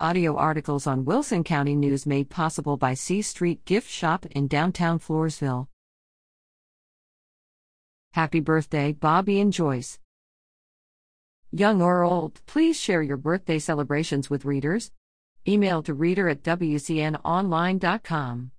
Audio articles on Wilson County News made possible by C Street Gift Shop in downtown Floresville. Happy birthday, Bobby and Joyce. Young or old, please share your birthday celebrations with readers. Email to reader at WCNonline.com.